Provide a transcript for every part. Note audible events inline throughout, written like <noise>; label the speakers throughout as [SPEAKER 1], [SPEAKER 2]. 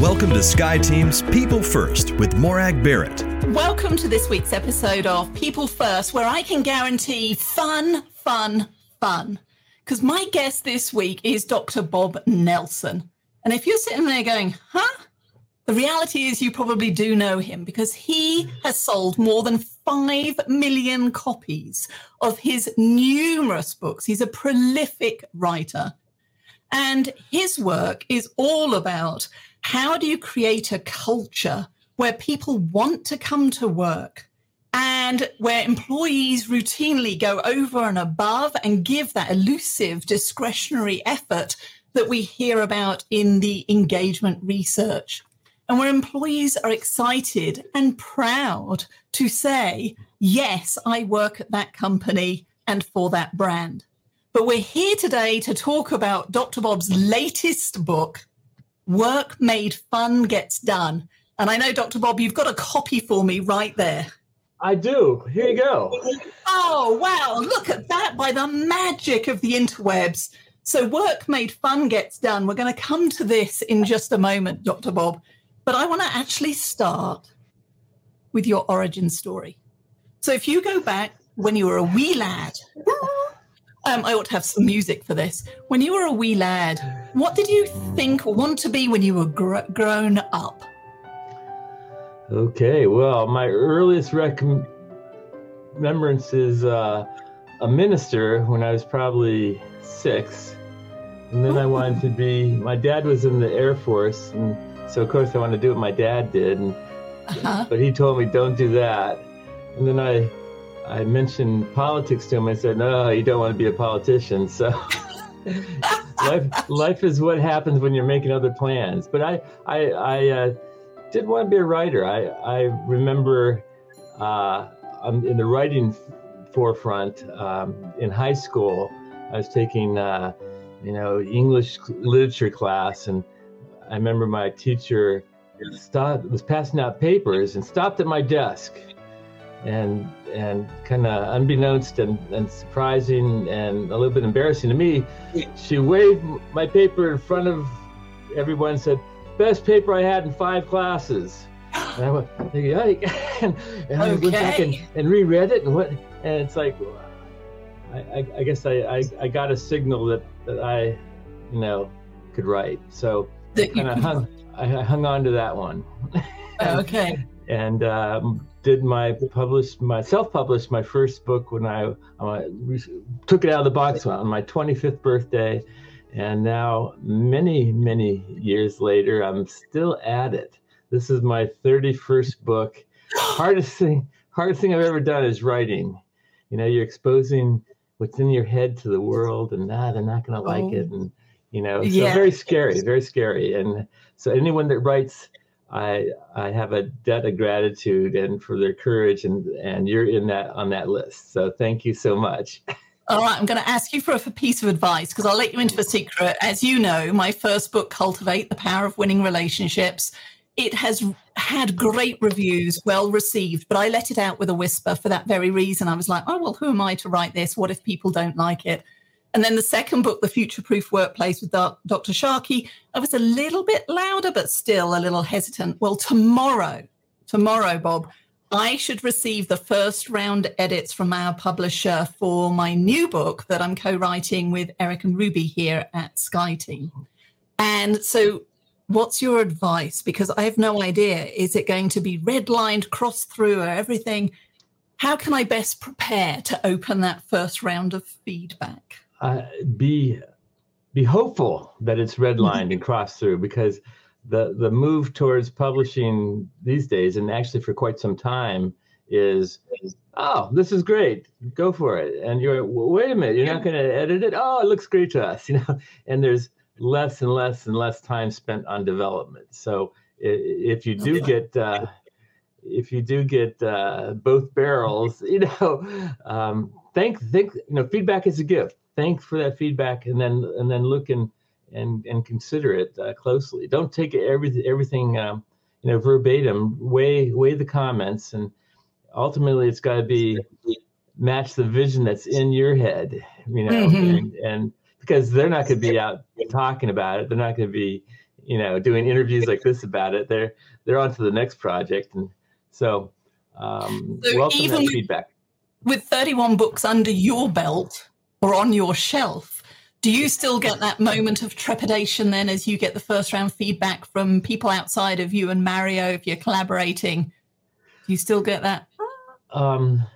[SPEAKER 1] Welcome to SkyeTeam's People First with Morag Barrett.
[SPEAKER 2] Welcome to this week's episode of People First, where I can guarantee fun, fun, fun. Because my guest this week is Dr. Bob Nelson. And if you're sitting there going, huh? The reality is you probably do know him because he has sold more than 5 million copies of his numerous books. He's a prolific writer. And his work is all about how do you create a culture where people want to come to work and where employees routinely go over and above and give that elusive discretionary effort that we hear about in the engagement research and where employees are excited and proud to say, yes, I work at that company and for that brand. But we're here today to talk about Dr. Bob's latest book, Work Made Fun Gets Done. And I know, Dr. Bob, you've got a copy for me right there.
[SPEAKER 3] I do. Here you go.
[SPEAKER 2] Oh, wow. Look at that by the magic of the interwebs. So, Work Made Fun Gets Done. We're going to come to this in just a moment, Dr. Bob. But I want to actually start with your origin story. So, if you go back when you were a wee lad, <laughs> um, I ought to have some music for this. When you were a wee lad, what did you think or want to be when you were gr- grown up?
[SPEAKER 3] Okay, well, my earliest rec- remembrance is uh, a minister when I was probably six. And then I wanted to be, my dad was in the Air Force. And so, of course, I wanted to do what my dad did. And, uh-huh. But he told me, don't do that. And then I I mentioned politics to him. I said, "No, you don't want to be a politician." So, <laughs> life life is what happens when you're making other plans. But I I, I uh, did want to be a writer. I I remember uh, I'm in the writing forefront um, in high school. I was taking uh, you know English literature class, and I remember my teacher stopped was passing out papers and stopped at my desk and and kind of unbeknownst and, and surprising and a little bit embarrassing to me, she waved my paper in front of everyone and said, "Best paper I had in five classes." And I went, "Yike!" <laughs> and, and okay. I went back and, and reread it, and what? And it's like, I, I, I guess I, I, I got a signal that that I, you know, could write. So kind of hung I hung on to that one. <laughs>
[SPEAKER 2] okay.
[SPEAKER 3] and um, did my published my self-published my first book when I uh, took it out of the box on my 25th birthday, and now many many years later I'm still at it. This is my 31st book. <gasps> hardest thing hardest thing I've ever done is writing. You know, you're exposing what's in your head to the world, and nah, they're not going to like oh. it, and you know, so yeah. very scary, very scary. And so anyone that writes I I have a debt of gratitude and for their courage and and you're in that on that list. So thank you so much.
[SPEAKER 2] All right, I'm going to ask you for a piece of advice because I'll let you into a secret. As you know, my first book, Cultivate the Power of Winning Relationships, it has had great reviews, well received, but I let it out with a whisper for that very reason. I was like, oh, well, who am I to write this? What if people don't like it? And then the second book, The Future Proof Workplace with Dr. Sharkey, I was a little bit louder, but still a little hesitant. Well, tomorrow, tomorrow, Bob, I should receive the first round edits from our publisher for my new book that I'm co writing with Eric and Ruby here at SkyeTeam. And so, what's your advice? Because I have no idea. Is it going to be redlined, crossed through, or everything? How can I best prepare to open that first round of feedback?
[SPEAKER 3] Uh, be be hopeful that it's redlined and crossed through because the the move towards publishing these days and actually for quite some time is oh this is great. Go for it. And you're wait a minute. You're not going to edit it? Oh it looks great to us <laughs> you know? And there's less and less and less time spent on development. So if you do get uh, if you do get uh, both barrels <laughs> you know um, think think you know feedback is a gift thank for that feedback and then and then look and and and consider it uh, closely. Don't take everything everything um, you know verbatim. Weigh weigh the comments, and ultimately it's got to be match the vision that's in your head. You know, mm-hmm. and, and because they're not going to be out talking about it, they're not going to be you know, doing interviews like this about it. They're they're on to the next project, and so, um,
[SPEAKER 2] So
[SPEAKER 3] welcome that feedback.
[SPEAKER 2] With 31 books under your belt or on your shelf, do you still get that moment of trepidation then as you get the first round feedback from people outside of you and Mario if you're collaborating? Do you still get that?
[SPEAKER 3] Um,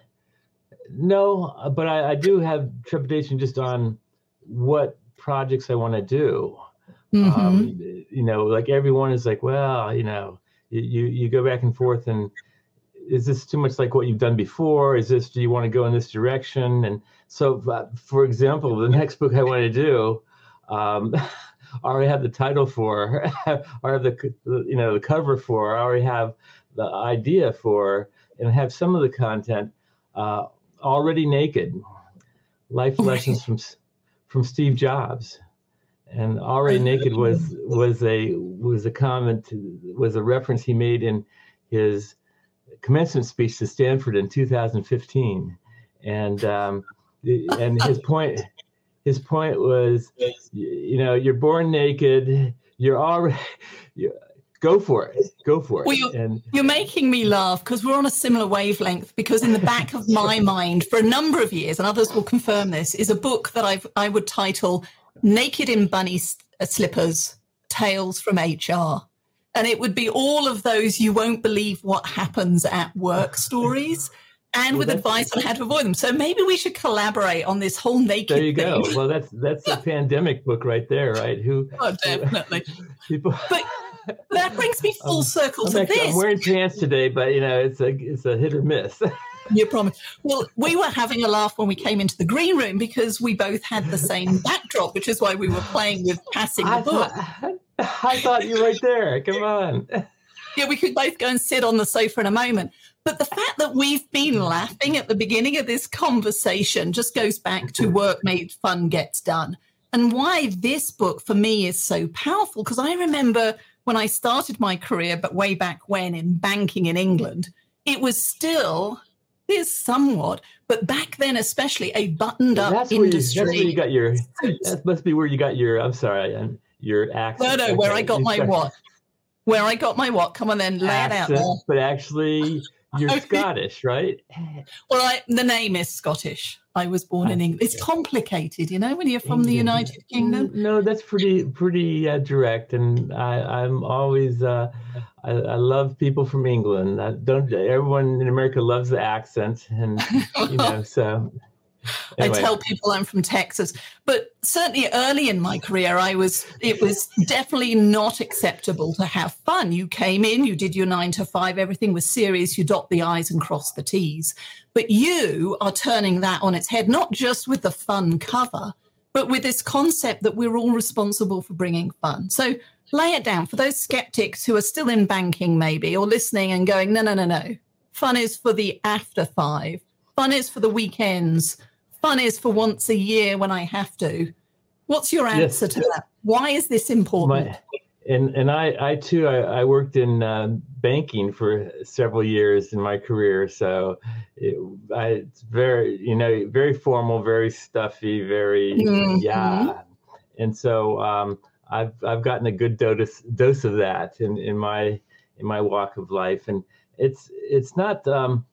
[SPEAKER 3] no, but I, I do have trepidation just on what projects I want to do.
[SPEAKER 2] Mhm.
[SPEAKER 3] Um, you know, like everyone is like, well, you know, you you go back and forth, and is this too much like what you've done before? Is this do you want to go in this direction? And so, uh, for example, the next book I want to do, um, <laughs> I already have the title for, <laughs> or the you know the cover for. I already have the idea for, and have some of the content uh, already naked. Life lessons from from Steve Jobs and already naked was was a was a comment was a reference he made in his commencement speech to Stanford in 2015 and um, and his point his point was you know you're born naked you're already you, go for it go for
[SPEAKER 2] Well,
[SPEAKER 3] it
[SPEAKER 2] you-
[SPEAKER 3] and
[SPEAKER 2] You're making me laugh because we're on a similar wavelength. Because in the back of my <laughs> mind, for a number of years, and others will confirm this, is a book that I've I would title "Naked in Bunny uh, Slippers: Tales from HR," and it would be all of those you won't believe what happens at work <laughs> stories. And
[SPEAKER 3] Well,
[SPEAKER 2] with advice on how to avoid them. So maybe we should collaborate on this whole naked
[SPEAKER 3] there you go well that's that's a pandemic book right there right who <laughs>
[SPEAKER 2] Oh, definitely. <laughs>
[SPEAKER 3] people <laughs>
[SPEAKER 2] But that brings me full
[SPEAKER 3] Um,
[SPEAKER 2] circle
[SPEAKER 3] I'm,
[SPEAKER 2] to
[SPEAKER 3] actually- I'm
[SPEAKER 2] this.
[SPEAKER 3] wearing pants today, but you know it's a it's a hit or miss.
[SPEAKER 2] You promise. Well, we were having a laugh when we came into the green room because we both had the same backdrop, which is why we were playing with passing the
[SPEAKER 3] I
[SPEAKER 2] book.
[SPEAKER 3] thought I thought you were right there. Come on.
[SPEAKER 2] Yeah, we could both go and sit on the sofa in a moment. But the fact that we've been laughing at the beginning of this conversation just goes back to work made fun gets done. And why this book for me is so powerful. Because I remember when I started my career, but way back when in banking in England, it was still, is somewhat, but back then especially a buttoned up
[SPEAKER 3] That's where, you,
[SPEAKER 2] industry.
[SPEAKER 3] that's where you got your. <laughs> That must be where you got your. I'm sorry, um, your accent.
[SPEAKER 2] No, no, where I got my what? Where I got my what? Come on then, lay it out there.
[SPEAKER 3] but actually you're Scottish, right?
[SPEAKER 2] Well, I, the name is Scottish. I was born in England. It's complicated, you know, when you're from the United Kingdom.
[SPEAKER 3] No, that's pretty pretty uh, direct, and I, I'm always uh, I, I love people from England. I don't everyone in America loves the accent, and you know <laughs> so. Anyway.
[SPEAKER 2] I tell people I'm from Texas, but certainly early in my career, I was. It was definitely not acceptable to have fun. You came in, you did your nine to five, everything was serious. You dot the i's and cross the t's. But you are turning that on its head, not just with the fun cover, but with this concept that we're all responsible for bringing fun. So lay it down for those skeptics who are still in banking, maybe, or listening and going, no, no, no, no. Fun is for the after five. Fun is for the weekends. Fun is for once a year when I have to. What's your
[SPEAKER 3] Yes.
[SPEAKER 2] answer to that? Why is this important?
[SPEAKER 3] My, and and I I too I, I worked in uh, banking for several years in my career, so it, I, it's very you know very formal, very stuffy, very
[SPEAKER 2] Mhm.
[SPEAKER 3] yeah, and so um, I've I've gotten a good dose dose of that in in my in my walk of life, and it's it's not um,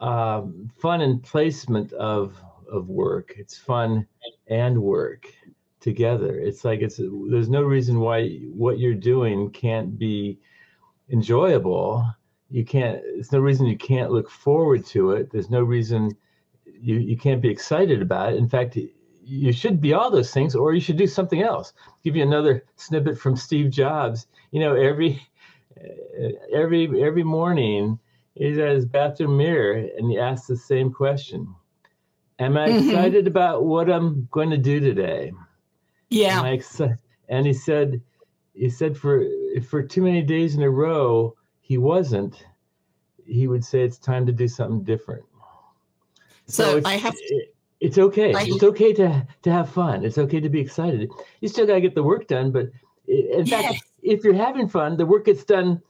[SPEAKER 3] um, fun and placement of of work. It's fun and work together. It's like it's there's no reason why what you're doing can't be enjoyable. You can't. There's no reason you can't look forward to it. There's no reason you you can't be excited about it. In fact, you should be all those things, or you should do something else. give you another snippet from Steve Jobs. You know, every every every morning he's at his bathroom mirror and he asks the same question: Am I
[SPEAKER 2] Mhm.
[SPEAKER 3] excited about what I'm going to do today?
[SPEAKER 2] yeah.
[SPEAKER 3] Am I exci- and he said, he said for for too many days in a row he wasn't. He would say it's time to do something different.
[SPEAKER 2] So
[SPEAKER 3] it's,
[SPEAKER 2] I have-
[SPEAKER 3] it- it's okay.
[SPEAKER 2] I-
[SPEAKER 3] it's okay to to have fun. It's okay to be excited. You still gotta get the work done, but in fact,
[SPEAKER 2] Yes.
[SPEAKER 3] if you're having fun, the work gets done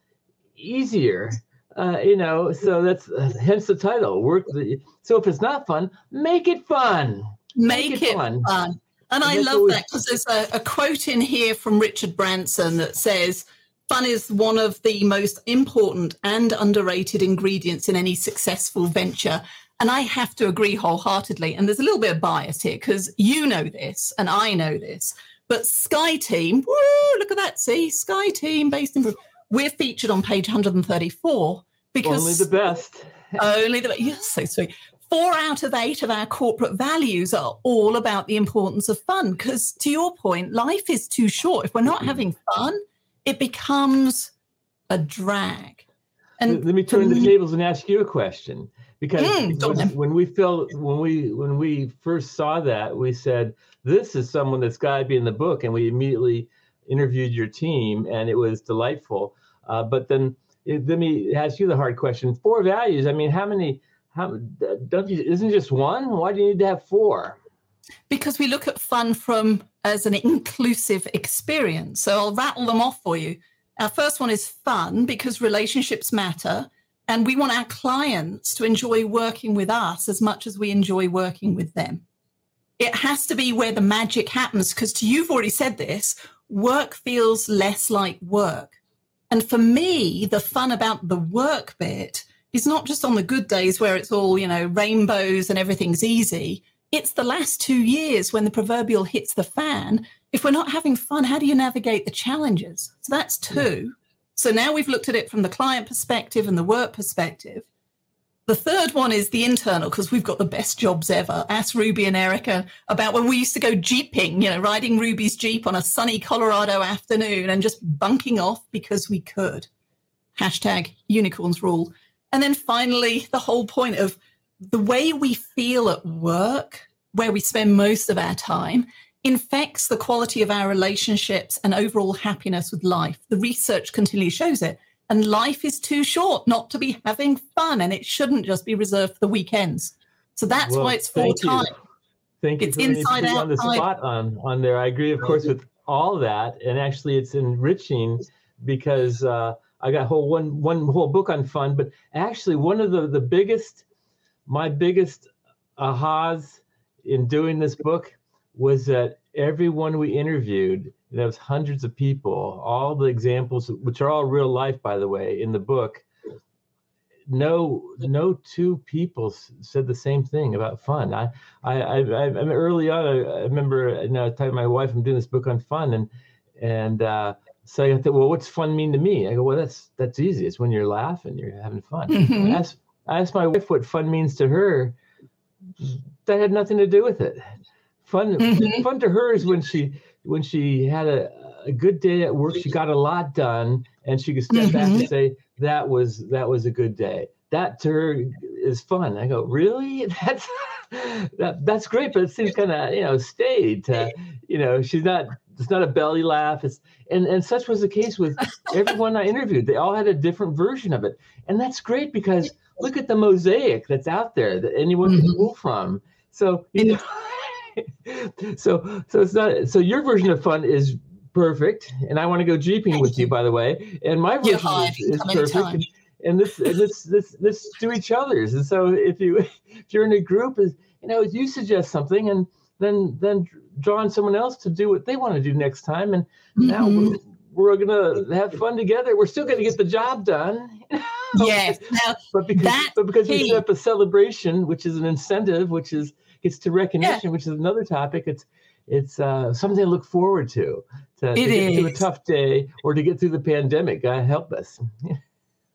[SPEAKER 3] easier. Uh, you know, so that's hence the title. Work. The, so if it's not fun, make it fun.
[SPEAKER 2] Make,
[SPEAKER 3] it
[SPEAKER 2] it
[SPEAKER 3] fun.
[SPEAKER 2] fun. And I love always... that because there's a, a quote in here from Richard Branson that says, Fun is one of the most important and underrated ingredients in any successful venture. And I have to agree wholeheartedly. And there's a little bit of bias here because you know this and I know this. But SkyeTeam, woo, look at that. See, SkyeTeam based in, we're featured on page 134 because <laughs>
[SPEAKER 3] only the best.
[SPEAKER 2] only the, you're so sweet. Four out of eight of our corporate values are all about the importance of fun. Because to your point, life is too short. If we're not having fun, it becomes a drag.
[SPEAKER 3] And let me turn the tables and ask you a question because mm, when, when, we felt when we when we first saw that we said this is someone that's got to be in the book and we immediately interviewed your team and it was delightful uh, but then let me ask you the hard question four values i mean how many how don't you isn't just one why do you need to have four
[SPEAKER 2] because we look at fun from as an inclusive experience. So I'll rattle them off for you. Our first one is fun because relationships matter. And we want our clients to enjoy working with us as much as we enjoy working with them. It has to be where the magic happens because you've already said this, work feels less like work. And for me, the fun about the work bit is not just on the good days where it's all, you know, rainbows and everything's easy it's the last two years when the proverbial hits the fan. If we're not having fun, how do you navigate the challenges? So that's two. So now we've looked at it from the client perspective and the work perspective. The third one is the internal, because we've got the best jobs ever. Ask Ruby and Erica about when we used to go jeeping, you know, riding Ruby's Jeep on a sunny Colorado afternoon and just bunking off because we could. Hashtag unicorns rule. And then finally, the whole point of the way we feel at work, where we spend most of our time, infects the quality of our relationships and overall happiness with life. The research continually shows it. And life is too short not to be having fun, and it shouldn't just be reserved for the weekends. So that's well, why it's full time.
[SPEAKER 3] Thank you. It's inside out. On the spot on on there. I agree, of course, with all that, and actually, it's enriching because uh, I got whole one one whole book on fun. But actually, one of the the biggest my biggest ahas in doing this book was that everyone we interviewed, there was hundreds of people, all the examples, which are all real life, by the way, in the book. No, no two people said the same thing about fun. I, I, I, I early on, I, I remember, you know, my wife, I'm doing this book on fun, and and uh, so I thought, well, what's fun mean to me? I go, well, that's that's easy. It's when you're laughing, you're having fun. Mm-hmm. That's I asked my wife what fun means to her. That had nothing to do with it. Fun, mm-hmm. fun to her is when she when she had a, a good day at work. She got a lot done, and she could step mm-hmm. back and mm-hmm. say that was that was a good day. That to her is fun. I go, really? <laughs> That's that, that's great, but it seems kind of you know. To, you know, she's not. It's not a belly laugh. It's and and such was the case with everyone I interviewed. They all had a different version of it, and that's great because look at the mosaic that's out there that anyone mm-hmm. can pull from. So you know, <laughs> <laughs> so so it's not so your version of fun is perfect, and I want to go jeeping with you, by the way. And my version is, is perfect. And, and this and this this this to each other's. And so if you <laughs> if you're in a group, is you know you suggest something and then then draw on someone else to do what they want to do next time, and mm-hmm. now we're, we're gonna have fun together. We're still gonna get the job done. <laughs>
[SPEAKER 2] yes. Now,
[SPEAKER 3] but because but because we set up a celebration, which is an incentive, which is gets to recognition, yeah. which is another topic. It's it's uh, something to look forward to. To, to get through a tough day or to get through the pandemic. God help us. <laughs>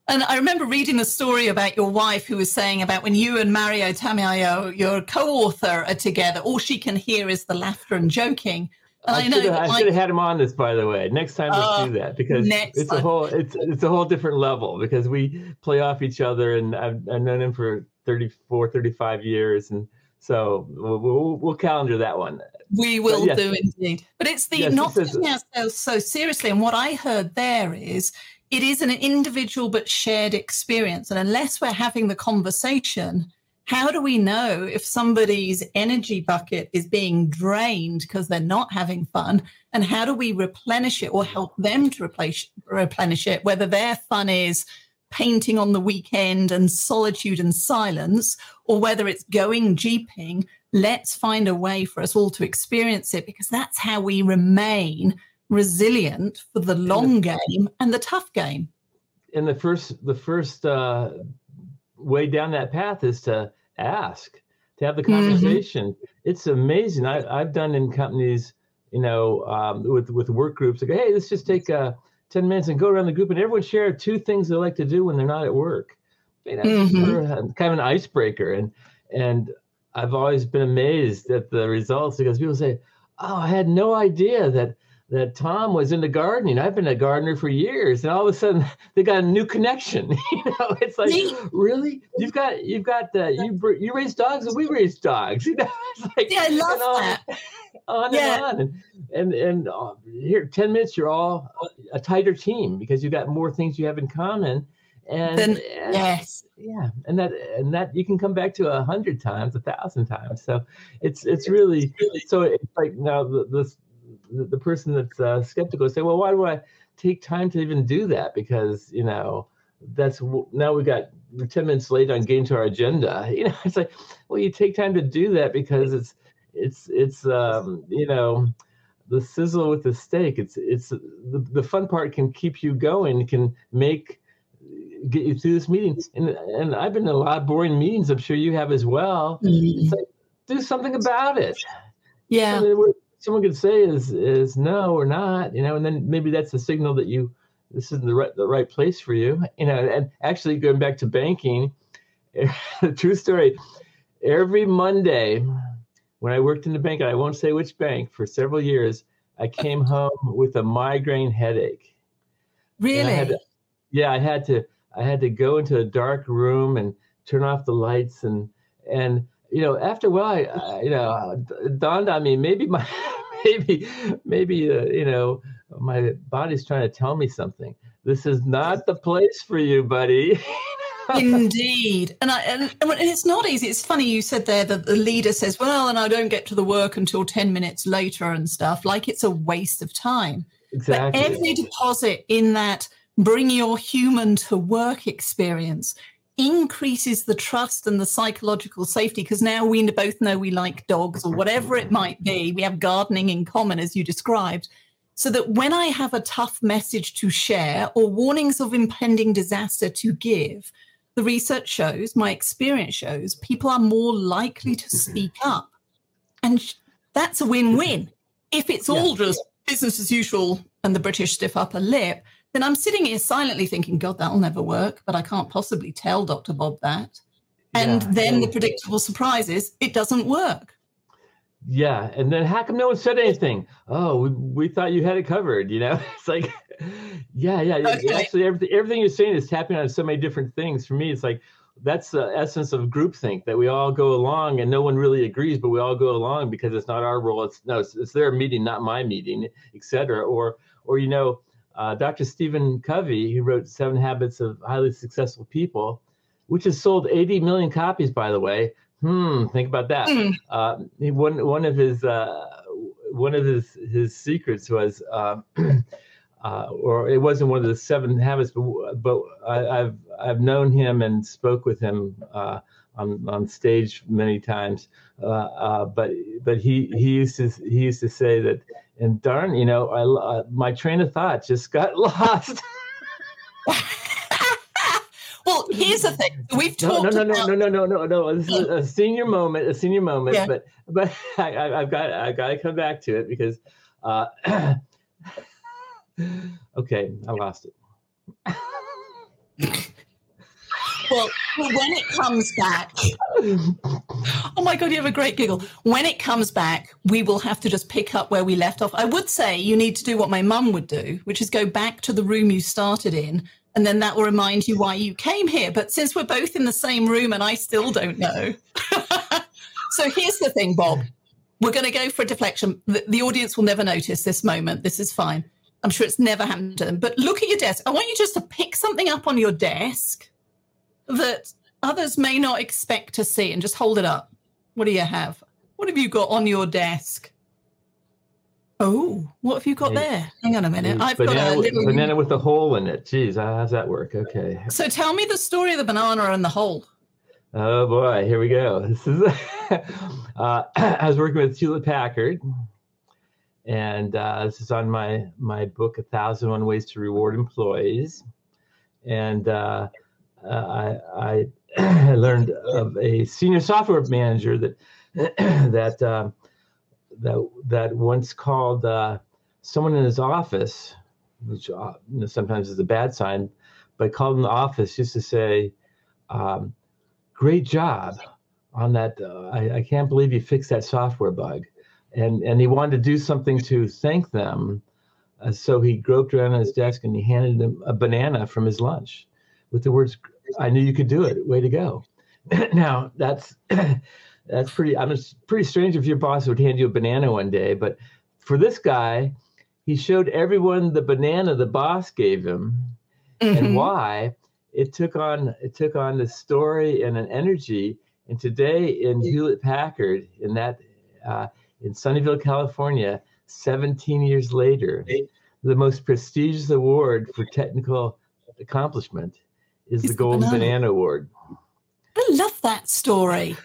[SPEAKER 2] And I remember reading a story about your wife who was saying about when you and Mario Tamayo, your co-author, are together, all she can hear is the laughter and joking.
[SPEAKER 3] I, I know. Have, I should have had him on this, by the way. Next time, let's uh, do that because it's time. a whole it's it's a whole different level because we play off each other, and I've, I've known him for 34, 35 years, and so we'll, we'll, we'll calendar that one.
[SPEAKER 2] We will yes, do indeed. But it's the yes, not taking ourselves so seriously. And what I heard there is it is an individual but shared experience, and unless we're having the conversation how do we know if somebody's energy bucket is being drained because they're not having fun? And how do we replenish it or help them to replace, replenish it, whether their fun is painting on the weekend and solitude and silence, or whether it's going jeeping, let's find a way for us all to experience it because that's how we remain resilient for the long the, game and the tough game.
[SPEAKER 3] And the first, the first uh, way down that path is to ask, to have the mm-hmm. conversation. Mm-hmm. It's amazing. I, have done in companies, you know, um, with with work groups. Like, hey, let's just take a 10 minutes and go around the group and everyone share two things they like to do when they're not at work. I mean, mm-hmm. kind of an icebreaker. And, and I've always been amazed at the results because people say, Oh, I had no idea that that Tom was into gardening. I've been a gardener for years, and all of a sudden <laughs> they got a new connection. <laughs> you know, it's like really you've got you've got uh, you you raise dogs and we raise dogs. <laughs> You know, it's
[SPEAKER 2] like yeah, I love on, that.
[SPEAKER 3] On yeah. and on, and and and uh, here ten minutes you're all a tighter team because you've got more things you have in common. And,
[SPEAKER 2] then, yes,
[SPEAKER 3] yeah, and that and that you can come back to a hundred times, a thousand times. So it's it's really so it's like now the, the, the person that's uh, skeptical say, well, why do I take time to even do that? Because you know that's now we got 10 minutes late on getting to our agenda. <laughs> You know it's like well you take time to do that because it's it's it's um you know the sizzle with the steak. It's it's the, the fun part can keep you going can make get you through this meeting. And and i've been in a lot of boring meetings i'm sure you have as well. Mm-hmm. like, do something about it.
[SPEAKER 2] Yeah
[SPEAKER 3] someone could say is is no or not, you know, and then maybe that's a signal that you this isn't the right the right place for you, you know. And actually, going back to banking, <laughs> the true story. Every Monday, when I worked in the bank, and I won't say which bank, for several years, I came home with a migraine headache.
[SPEAKER 2] Really?
[SPEAKER 3] I to, yeah, I had to. I had to go into a dark room and turn off the lights and and you know, after a while, I, I, you know, dawned on me maybe my, <laughs> maybe, maybe, uh, you know, my body's trying to tell me something. This is not the place for you, buddy. <laughs>
[SPEAKER 2] Indeed, and I and, and it's not easy. It's funny you said there that the leader says, "Well, and I don't get to the work until ten minutes later and stuff." Like it's a waste of time.
[SPEAKER 3] Exactly.
[SPEAKER 2] But every deposit in that bring your human to work experience increases the trust and the psychological safety because now we both know we like dogs or whatever it might be. We have gardening in common, as you described. So that when I have a tough message to share or warnings of impending disaster to give, the research shows, my experience shows, people are more likely to mm-hmm. speak up. And that's a win win. If it's all just business as usual and the British stiff upper lip, then I'm sitting here silently thinking, God, that'll never work, but I can't possibly tell Dr. Bob that. And yeah, then yeah. the predictable surprise is it doesn't work.
[SPEAKER 3] Yeah. And then how come no one said anything? Oh, we, we thought you had it covered, you know? <laughs> It's like, yeah, yeah. Okay. Actually, everything, everything you're saying is tapping on so many different things. For me, it's like, that's the essence of groupthink that we all go along and no one really agrees, but we all go along because it's not our role. It's no, it's, it's their meeting, not my meeting, et cetera. Or, or, you know, uh, Dr. Stephen Covey, who wrote Seven Habits of Highly Successful People, which has sold 80 million copies, by the way. Hmm, think about that. Mm. Uh, one one of his uh, one of his his secrets was, uh, <clears throat> uh, or it wasn't one of the seven habits, but but I, have I've known him and spoke with him uh, on on stage many times. but but he he used to he used to say that and darn, you know, I uh, my train of thought just got <laughs> lost. <laughs>
[SPEAKER 2] well, here's the thing. We've
[SPEAKER 3] talked. No, no, no, about... no, no, no, no, no, This is a senior moment, a senior moment. Yeah. But but <laughs> I, have got I got to come back to it because. Uh, <coughs> okay, I lost it.
[SPEAKER 2] Well, when it comes back, oh my God, you have a great giggle. When it comes back, we will have to just pick up where we left off. I would say you need to do what my mum would do, which is go back to the room you started in, and then that will remind you why you came here. But since we're both in the same room and I still don't know. <laughs> so here's the thing, Bob. We're going to go for a deflection. The, the audience will never notice this moment. This is fine. I'm sure it's never happened to them. But look at your desk. I want you just to pick something up on your desk that others may not expect to see and just hold it up. What do you have? What have you got on your desk? Oh, what have you got there? Hang on a minute. I've
[SPEAKER 3] banana,
[SPEAKER 2] got a little
[SPEAKER 3] banana with a hole in it. Jeez, how does that work? Okay.
[SPEAKER 2] So tell me the story of the banana and the hole.
[SPEAKER 3] Oh boy, here we go. <laughs> This is uh, <clears throat> I was working with Hewlett Packard, and uh, this is on my my book, A Thousand One Ways to Reward Employees, and uh, uh I, I <clears throat> learned of a senior software manager that <clears throat> that uh, that that once called uh, someone in his office, which you know, sometimes is a bad sign, but called in the office just to say. Um, great job on that. Uh, I, I, can't believe you fixed that software bug. And, and he wanted to do something to thank them. Uh, so he groped around on his desk and he handed them a banana from his lunch with the words, I knew you could do it. Way to go. <clears throat> now, that's. <clears throat> that's pretty. I'm pretty strange if your boss would hand you a banana one day, but for this guy, he showed everyone the banana the boss gave him mm-hmm. and why it took on it took on the story and an energy. And today in Hewlett Packard, in that uh, in Sunnyvale, California, 17 years later, the most prestigious award for technical accomplishment is the Golden Banana. Banana Award.
[SPEAKER 2] I love that story.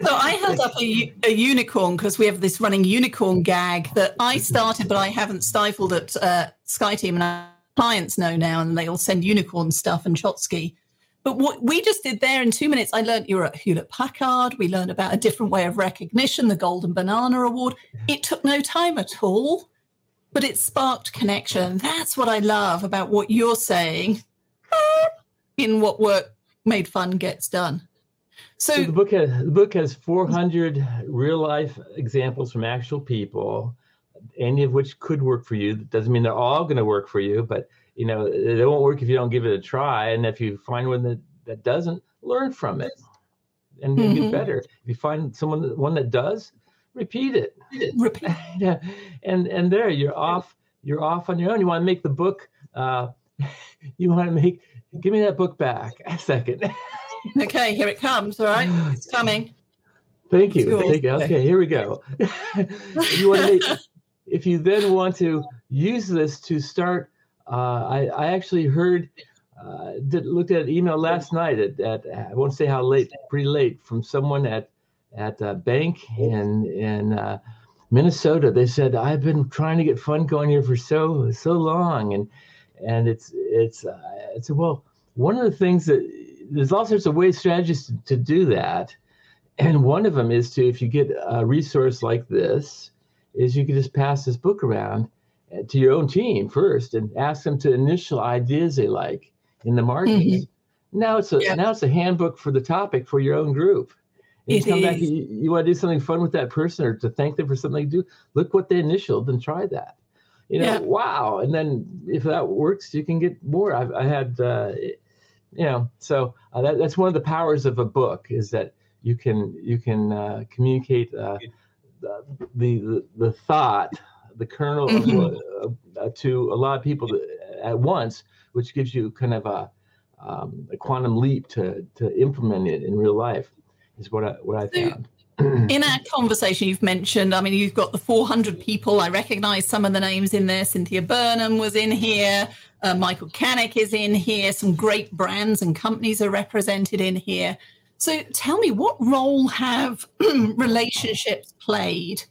[SPEAKER 2] So I held up a, a unicorn because we have this running unicorn gag that I started, but I haven't stifled at uh, SkyeTeam, and I clients know now and they all send unicorn stuff and Chotsky. But what we just did there in two minutes, I learned you were at Hewlett Packard. We learned about a different way of recognition, the Golden Banana Award. It took no time at all, but it sparked connection. That's what I love about what you're saying in what work made fun gets done.
[SPEAKER 3] So, so the book has the book has 400 real life examples from actual people any of which could work for you. That doesn't mean they're all going to work for you, but you know they won't work if you don't give it a try. And if you find one that that doesn't, learn from it and mm-hmm. get better. If you find someone one that does, repeat it.
[SPEAKER 2] Repeat. <laughs>
[SPEAKER 3] yeah. And and there you're off. You're off on your own. You want to make the book. Uh, <laughs> you want to make. Give me that book back. <laughs> A second. <laughs>
[SPEAKER 2] okay, here it comes. All right, <sighs> it's coming.
[SPEAKER 3] Thank you. Thank you. Okay, here we go. <laughs> you want to make if you then want to use this to start, uh, I, I, actually heard, uh, did, looked at an email last night at, at, I won't say how late, pretty late, from someone at at a bank in in uh, Minnesota. They said I've been trying to get fun going here for so so long, and and it's it's uh, it's well one of the things that there's all sorts of ways strategies to, to do that, and one of them is to if you get a resource like this is you can just pass this book around uh, to your own team first and ask them to initial ideas they like in the market. Mm-hmm. Now it's a yeah. now it's a handbook for the topic for your own group. And you come is. back, you, you, want to do something fun with that person or to thank them for something they do. Look what they initialed and try that. You know, yeah. wow. And then if that works, you can get more. I've I had, uh, you know, so uh, that, that's one of the powers of a book is that you can you can uh, communicate uh, the, the the thought, the kernel mm-hmm. of, uh, to a lot of people at once, which gives you kind of a, um, a quantum leap to to implement it in real life. Is what I what I found.
[SPEAKER 2] In our conversation, you've mentioned, I mean, you've got the 400 people. I recognize some of the names in there. Cynthia Burnham was in here. Uh, Michael Canek is in here. Some great brands and companies are represented in here. So tell me, what role have <clears throat> relationships played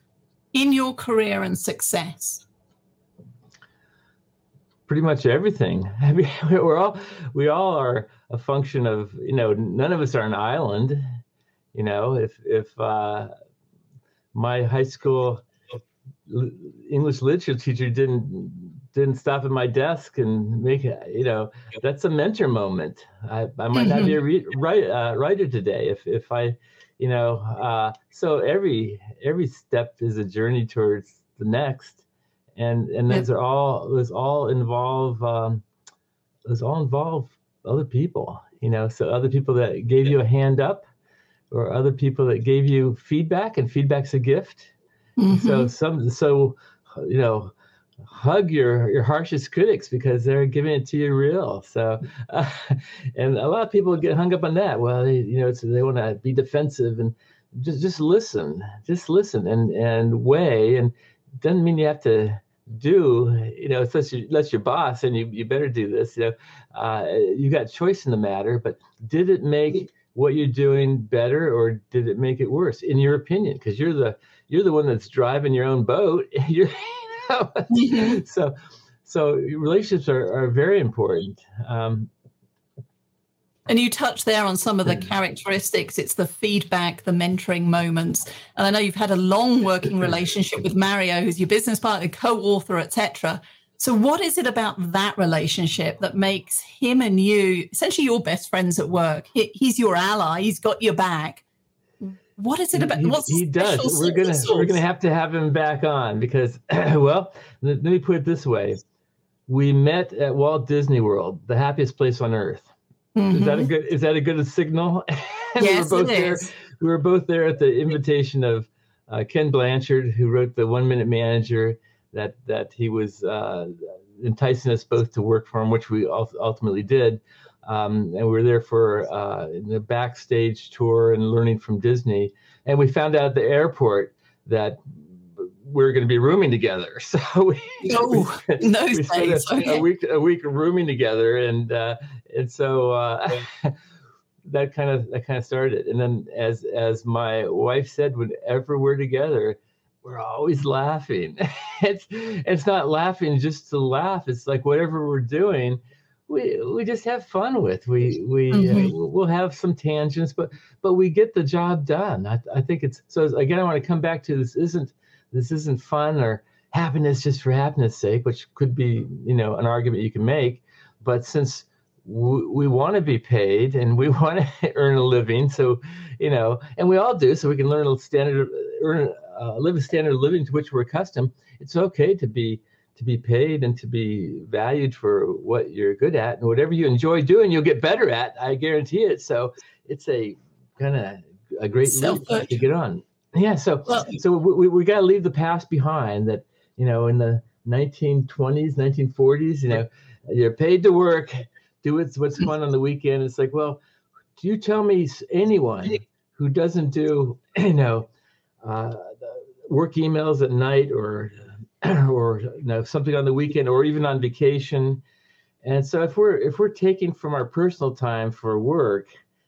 [SPEAKER 2] in your career and success?
[SPEAKER 3] Pretty much everything. <laughs> We're all we all are a function of you know none of us are an island. You know, if if uh, my high school English literature teacher didn't didn't stop at my desk and make it, you know, that's a mentor moment. I, I might not be a re- write, uh, writer today if, if I, you know, uh, so every, every step is a journey towards the next. And, and those are all, those all involve, um, those all involve other people, you know, so other people that gave you a hand up or other people that gave you feedback and feedback's a gift. Mm-hmm. So some, so, you know, hug your your harshest critics because they're giving it to you real. So, uh, <laughs> and a lot of people get hung up on that. Well, they, you know, they want to be defensive and just just listen, just listen and and weigh. And doesn't mean you have to do, you know, unless you unless your boss and you you better do this. You know, uh, you got choice in the matter. But did it make what you're doing better or did it make it worse in your opinion because you're the you're the one that's driving your own boat <laughs> you're you know, mm-hmm. <laughs> so so relationships are, are very important um,
[SPEAKER 2] and you touch there on some of the characteristics. It's the feedback, the mentoring moments. And I know you've had a long working <laughs> relationship with Mario, who's your business partner, co-author, etc. So, what is it about that relationship that makes him and you essentially your best friends at work? He, he's your ally. He's got your back. What is it about?
[SPEAKER 3] He,
[SPEAKER 2] What's
[SPEAKER 3] he does. We're gonna we're gonna have to have him back on because, <clears throat> well, let, let me put it this way: we met at Walt Disney World, the happiest place on earth. Mm-hmm. Is that a mm-hmm. good? Is that a good signal?
[SPEAKER 2] yes, <laughs>
[SPEAKER 3] we were both
[SPEAKER 2] it
[SPEAKER 3] there.
[SPEAKER 2] Is.
[SPEAKER 3] We were both there at the invitation of uh, Ken Blanchard, who wrote the One Minute Manager. That that he was uh, enticing us both to work for him, which we ultimately did. Um, and we were there for uh, the backstage tour and learning from Disney. And we found out at the airport that we were going to be rooming together. <laughs> So we,
[SPEAKER 2] no, we no we spent
[SPEAKER 3] a, okay. a, week a week rooming together, and uh, and so uh, <laughs> that kind of that kind of started. And then as as my wife said, whenever we're together, we're always laughing. <laughs> it's it's not laughing just to laugh. It's like whatever we're doing, we we just have fun with. We we uh, mm-hmm. uh, we'll have some tangents, but but we get the job done. I, I think it's so. Again, I want to come back to this. Isn't this isn't fun or happiness just for happiness sake, which could be you know an argument you can make. But since we, we want to be paid and we <laughs> want to earn a living, so you know, and we all do, so we can learn a standard earn uh, live a standard of living to which we're accustomed, it's okay to be to be paid and to be valued for what you're good at and whatever you enjoy doing, you'll get better at. I guarantee it. So it's a kind of a great to get on. Yeah. So well, so we, we got to leave the past behind. That you know in the 1920s, 1940s, you know, you're paid to work, do what's what's fun on the weekend. It's like, well, do you tell me anyone who doesn't do <clears throat> you know uh, work emails at night or <clears throat> or you know something on the weekend or even on vacation. And so if we're if we're taking from our personal time for work,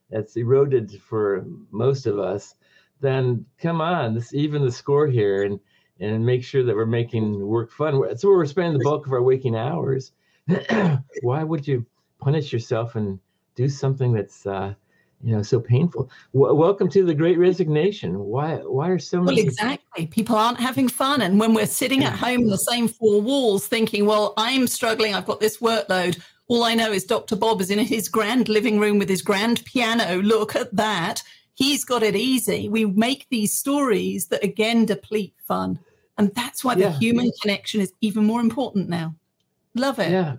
[SPEAKER 3] that's eroded for most of us, then come on, this even the score here and and make sure that we're making work fun. That's where we're spending the bulk of our waking hours. <clears throat> Why would you punish yourself and do something that's uh, you know so painful. W- welcome to the great resignation. Why why are so
[SPEAKER 2] many well exactly. People aren't having fun and when we're sitting at home in the same four walls thinking well i'm struggling i've got this workload all i know is dr bob is in his grand living room with his grand piano. Look at that. He's got it easy. We make these stories that again deplete fun. And that's why yeah. the human connection is even more important now. Love it.
[SPEAKER 3] Yeah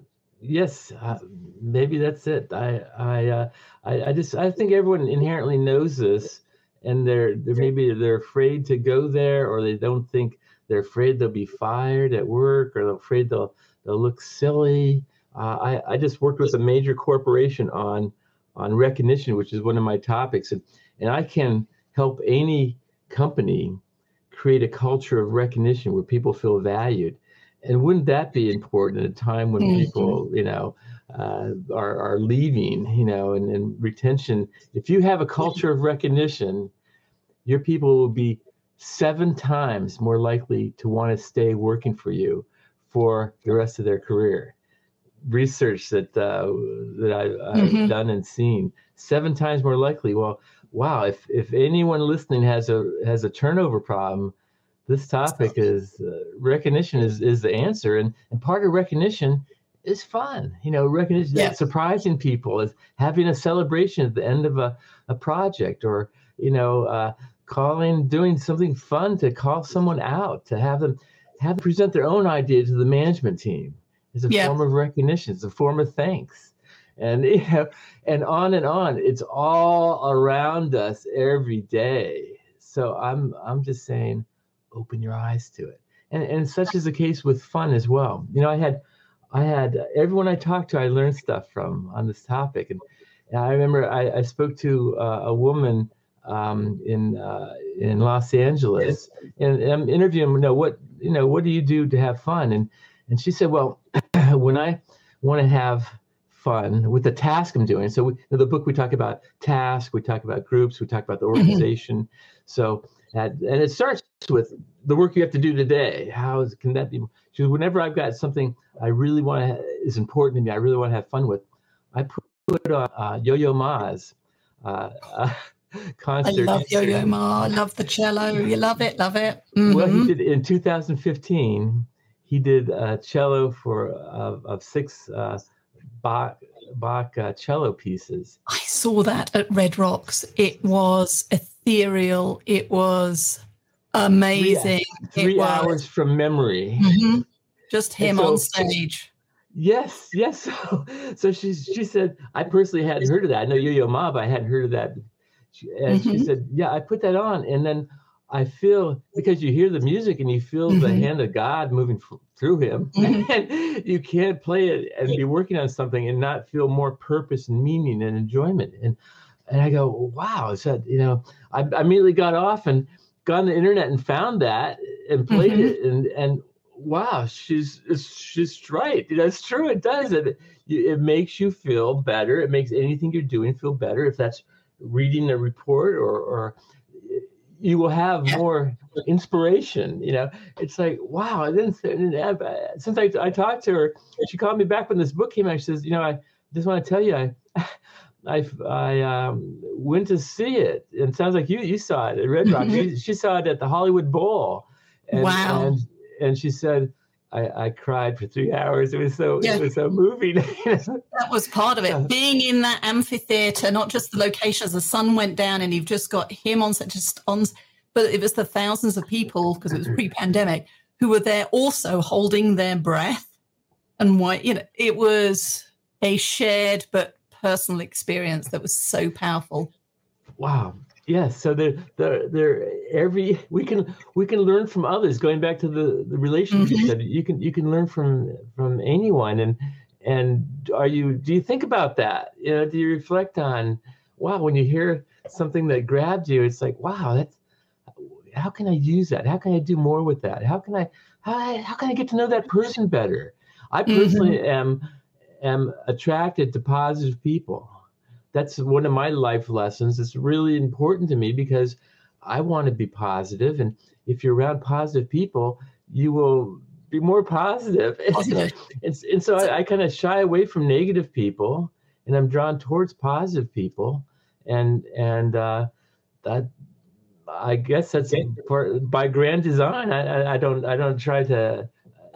[SPEAKER 3] yes uh, maybe that's it i i uh, I, I just I think everyone inherently knows this, and they're they're maybe they're afraid to go there, or they don't think they're afraid they'll be fired at work, or they're afraid they'll they'll look silly. Uh, I I just worked with a major corporation on on recognition, which is one of my topics, and and I can help any company create a culture of recognition where people feel valued. And wouldn't that be important at a time when mm-hmm. people, you know, uh, are, are leaving, you know, and, and retention. If you have a culture of recognition, your people will be seven times more likely to want to stay working for you for the rest of their career. Research that uh, that I've, I've mm-hmm. done and seen seven times more likely. Well, wow! If if anyone listening has a has a turnover problem, this topic is uh, recognition is is the answer, and and part of recognition is fun. You know, recognition yeah. surprising people is having a celebration at the end of a, a project or, you know, uh, calling, doing something fun to call someone out, to have them have them present their own idea to the management team. It's a yeah. form of recognition. It's a form of thanks. And <laughs> you know, and on and on. It's all around us every day. So I'm I'm just saying, open your eyes to it. And and such is the case with fun as well. You know, I had I had everyone I talked to, I learned stuff from on this topic. And, and I remember I, I spoke to uh, a woman um, in uh, in Los Angeles, and, and I'm interviewing. You know what you know? What do you do to have fun? And and she said, well, <clears throat> when I want to have fun with the task I'm doing. So we, in the book we talk about task, we talk about groups, we talk about the
[SPEAKER 2] Mm-hmm.
[SPEAKER 3] organization. So and, and it starts with the work you have to do today. How is, can that be? So whenever I've got something I really want to is important to me, I really want to have fun with, I put, put on uh, Yo-Yo Ma's uh, uh, <laughs>
[SPEAKER 2] I love Yo Yo Ma. I love the cello. You love it, love it.
[SPEAKER 3] Well,
[SPEAKER 2] Mhm.
[SPEAKER 3] he did in 2015. He did a cello for of, of six uh, Bach Bach uh, cello pieces.
[SPEAKER 2] I saw that at Red Rocks. It was ethereal. It was amazing.
[SPEAKER 3] Three
[SPEAKER 2] it was.
[SPEAKER 3] hours from memory.
[SPEAKER 2] Mhm. Just him
[SPEAKER 3] so-
[SPEAKER 2] on stage.
[SPEAKER 3] Yes, yes. <laughs> So, so she she said I personally hadn't heard of that. I know Yo-Yo Ma, but I hadn't heard of that. She, and she
[SPEAKER 2] Mhm.
[SPEAKER 3] said, "Yeah, I put that on, and then I feel because you hear the music and you feel the
[SPEAKER 2] Mhm.
[SPEAKER 3] hand of God moving f- through him,
[SPEAKER 2] Mhm. <laughs>
[SPEAKER 3] and you can't play it and be working on something and not feel more purpose and meaning and enjoyment." And and I go, "Wow!" So you know, I, I immediately got off and got on the internet and found that and played
[SPEAKER 2] Mhm.
[SPEAKER 3] it, and and wow, she's she's right. That's true. It does. It it makes you feel better. It makes anything you're doing feel better. If that's reading a report or or you will have more inspiration. You know, it's like wow. I didn't, I didn't uh, since I I talked to her, she called me back when this book came out. She says, you know, I just want to tell you, I. I I um, went to see it, and it sounds like you you saw it at Red Rock. she, she saw it at the Hollywood Bowl, and,
[SPEAKER 2] Wow.
[SPEAKER 3] and and she said I, I cried for three hours. It was so
[SPEAKER 2] Yeah.
[SPEAKER 3] it was so moving. <laughs>
[SPEAKER 2] That was part of it. Being in that amphitheater, not just the location as the sun went down and you've just got him on such just on, but it was the thousands of people because it was pre-pandemic who were there also holding their breath and why you know it was a shared but personal experience that was so powerful.
[SPEAKER 3] wow. Yes. So there, there, they're they're every we can we can learn from others. Going back to the the relationship
[SPEAKER 2] Mhm.
[SPEAKER 3] that you can you can learn from from anyone. And and are you do you think about that? You know, do you reflect on wow when you hear something that grabbed you? It's like wow that's how can I use that? How can I do more with that? How can I how, I- how can I get to know that person better? I personally am am attracted to positive people. That's one of my life lessons. It's really important to me because I want to be positive, and if you're around positive people, you will be more positive. <laughs>
[SPEAKER 2] Positive.
[SPEAKER 3] and, and so I, I kind of shy away from negative people, and I'm drawn towards positive people, and and uh, that I guess that's for, by grand design. I, I don't I don't try to,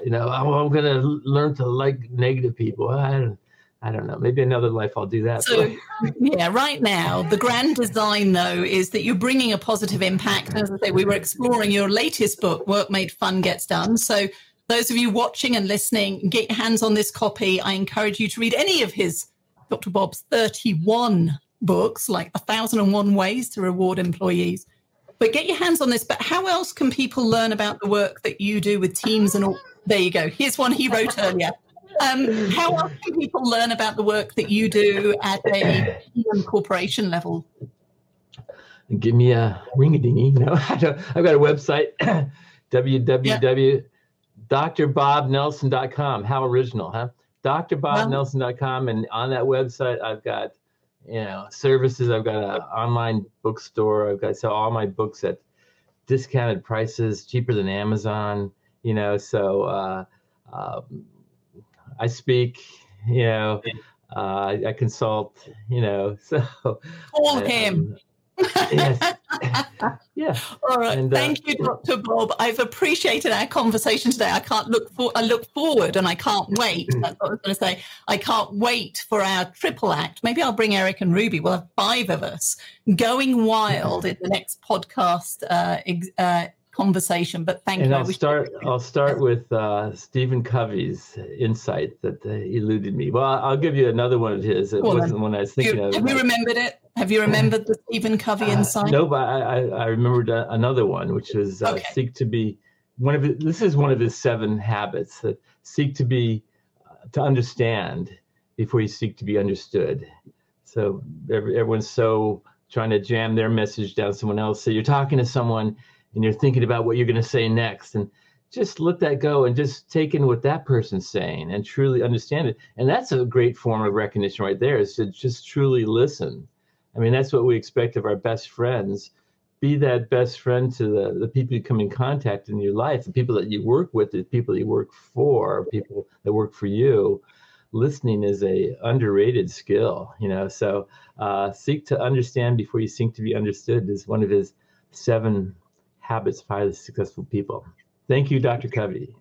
[SPEAKER 3] you know, oh, I'm gonna learn to like negative people. I don't I don't know. Maybe another life I'll do that.
[SPEAKER 2] So, yeah, right now, the grand design, though, is that you're bringing a positive impact. As I say, we were exploring your latest book, Work Made Fun Gets Done. So, those of you watching and listening, get your hands on this copy. I encourage you to read any of his, Dr. Bob's 31 books, like A Thousand and One Ways to Reward Employees. But get your hands on this. But how else can people learn about the work that you do with teams and all? There you go. Here's one he wrote earlier. Um, how else can people learn about the work that you do at a corporation level?
[SPEAKER 3] give me a ring a dingy. <laughs> No, I don't, I've got a website, <clears throat> www.drbobnelson.com. How original, huh? drbobnelson.com. And on that website, I've got, you know, services. I've got an online bookstore. I've got so all my books at discounted prices, cheaper than Amazon, you know, so, uh, um, I speak, you know, uh, I, I consult, you know, <laughs> so
[SPEAKER 2] Call
[SPEAKER 3] I-
[SPEAKER 2] him.
[SPEAKER 3] yes. <laughs> yeah.
[SPEAKER 2] All right.
[SPEAKER 3] And, uh,
[SPEAKER 2] Thank you, Dr. Bob. I've appreciated our conversation today. I can't look for I look forward and I can't wait. That's what I was going to say. I can't wait for our triple act. Maybe I'll bring Eric and Ruby. We'll have five of us going wild <laughs> in the next podcast uh, ex- uh, conversation. But thank
[SPEAKER 3] And
[SPEAKER 2] you.
[SPEAKER 3] I'll start. I'll start <laughs> with uh, Stephen Covey's insight that uh, eluded me. Well, I'll give you another one of his. It wasn't the one I was thinking
[SPEAKER 2] you,
[SPEAKER 3] of.
[SPEAKER 2] have you remembered it? Have you remembered the Stephen Covey
[SPEAKER 3] Uh,
[SPEAKER 2] insight?
[SPEAKER 3] no, but I, I, remembered uh, another one, which was uh,
[SPEAKER 2] Okay.
[SPEAKER 3] seek to be one of his, this is one of his seven habits that seek to be uh, to understand before you seek to be understood. So every, everyone's so trying to jam their message down someone else. So you're talking to someone and you're thinking about what you're going to say next, and just let that go and just take in what that person's saying and truly understand it. And that's a great form of recognition right there is to just truly listen. I mean, that's what we expect of our best friends. Be that best friend to the, the people you come in contact in your life, the people that you work with, the people you work for, people that work for you. Listening is a underrated skill, you know. So uh, seek to understand before you seek to be understood is one of his seven habits of highly successful people. Thank you, Dr. Covey.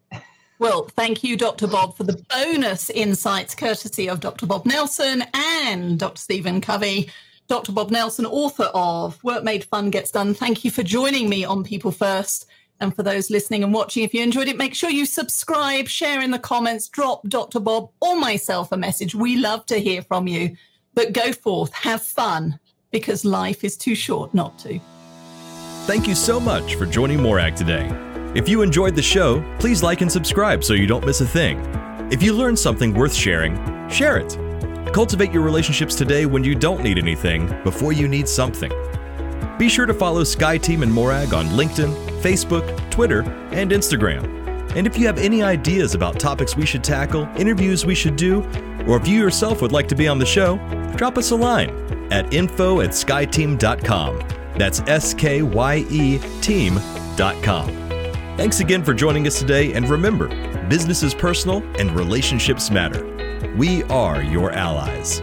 [SPEAKER 2] Well, thank you, Dr. Bob, for the bonus insights courtesy of Dr. Bob Nelson and Dr. Stephen Covey. Dr. Bob Nelson, author of Work Made Fun Gets Done. Thank you for joining me on People First. And for those listening and watching, if you enjoyed it, make sure you subscribe, share in the comments, drop Dr. Bob or myself a message. We love to hear from you. But go forth, have fun, because life is too short not to.
[SPEAKER 1] Thank you so much for joining Morag today. If you enjoyed the show, please like and subscribe so you don't miss a thing. If you learned something worth sharing, share it. Cultivate your relationships today when you don't need anything before you need something. Be sure to follow SkyeTeam and Morag on LinkedIn, Facebook, Twitter, and Instagram. And if you have any ideas about topics we should tackle, interviews we should do, or if you yourself would like to be on the show, drop us a line at info at skyeteam.com. That's S K Y E team.com. Thanks again for joining us today, and remember business is personal and relationships matter. We are your allies.